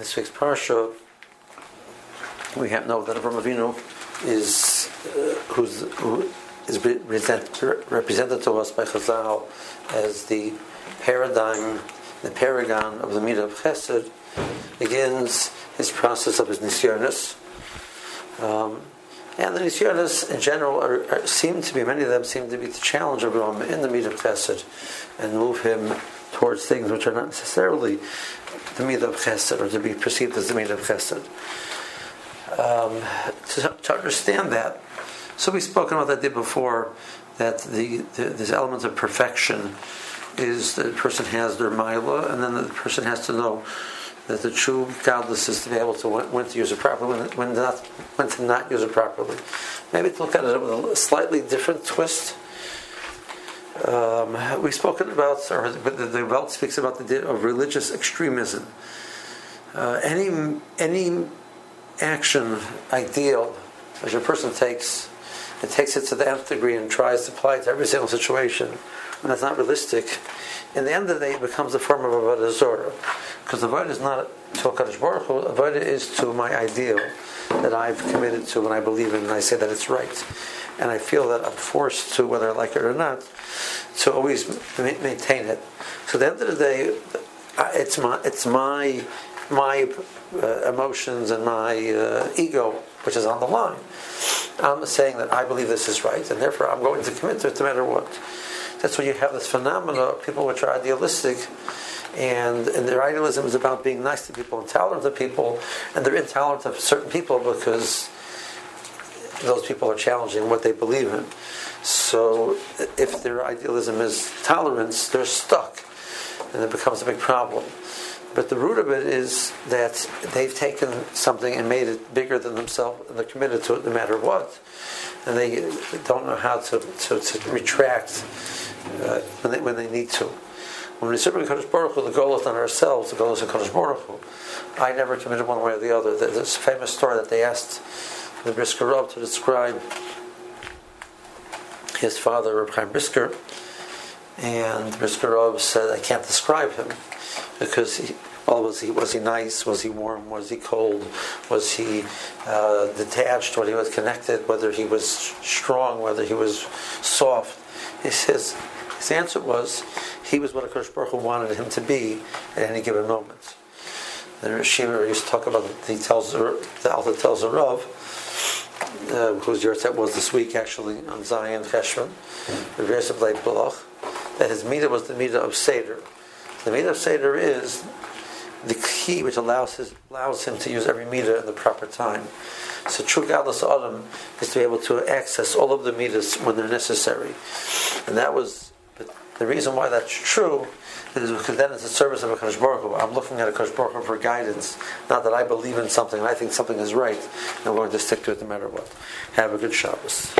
this week's parsha, we have know that Avraham Avinu is uh, who's who is present, represented to us by Chazal as the paradigm, the paragon of the Midah of Chesed, begins his process of his nisyonis. Um, and the nisyonis in general are, are, seem to be, many of them seem to be to challenge of Avraham in the Midah of Chesed and move him towards things which are not necessarily the Midah of Chesed or to be perceived as the Midah of Chesed. Um, to, to, understand that, so we've spoken about that day before, that the, the this element of perfection is the person has their mila, and then the person has to know that the true gadlus is to be able to when, when to use it properly, when, when, not, when to not use it properly. Maybe to look at it with a slightly different twist. Um, we've spoken about, or the, the speaks about the of religious extremism. Uh, any any action ideal as a person takes, it takes it to the nth degree and tries to apply it to every single situation, and that's not realistic, in the end of the day, it becomes a form of avodah zorah, because the avodah is not to a Kadosh Baruch Hu. Avodah is to my ideal that I've committed to and I believe in, and I say that it's right, and I feel that I'm forced to, whether I like it or not, to always maintain it. So at the end of the day, it's my it's my my uh, emotions and my uh, ego, which is on the line. I'm saying that I believe this is right, and therefore I'm going to commit to it no matter what. That's when you have this phenomena of people which are idealistic, and, and their idealism is about being nice to people and tolerant to people, and they're intolerant of certain people because those people are challenging what they believe in. So if their idealism is tolerance, they're stuck, and it becomes a big problem. But the root of it is that they've taken something and made it bigger than themselves, and they're committed to it no matter what. And they don't know how to, to, to retract uh, when, they, when they need to. When we serve Kadosh Baruch Hu, the goal is not ourselves, the goal is Kadosh Baruch Hu. I never committed one way or the other. There's a famous story that they asked the Brisker Rav to describe his father, Reb Chaim Brisker, and Brisker Rav said, I can't describe him because he, well, was he was he nice? Was he warm? Was he cold? Was he uh, detached? Whether he was connected? Whether he was strong? Whether he was soft? He says his answer was he was what a Baruch Hu wanted him to be at any given moment. The Shiva used to talk about the tells the Alta tells the Rav, uh, whose Yahrzeit was this week actually on Zayin Cheshvan, the of that his Midah was the Midah of Seder. The Midah of Seder is the key which allows, his, allows him to use every Midah in the proper time. So true gadlus adam is to be able to access all of the meters when they're necessary. And that was the reason why that's true is because then it's a service of a Kadosh Baruch Hu. I'm looking at a Kadosh Baruch Hu for guidance, not that I believe in something and I think something is right, and I'm going to stick to it no matter what. Have a good Shabbos.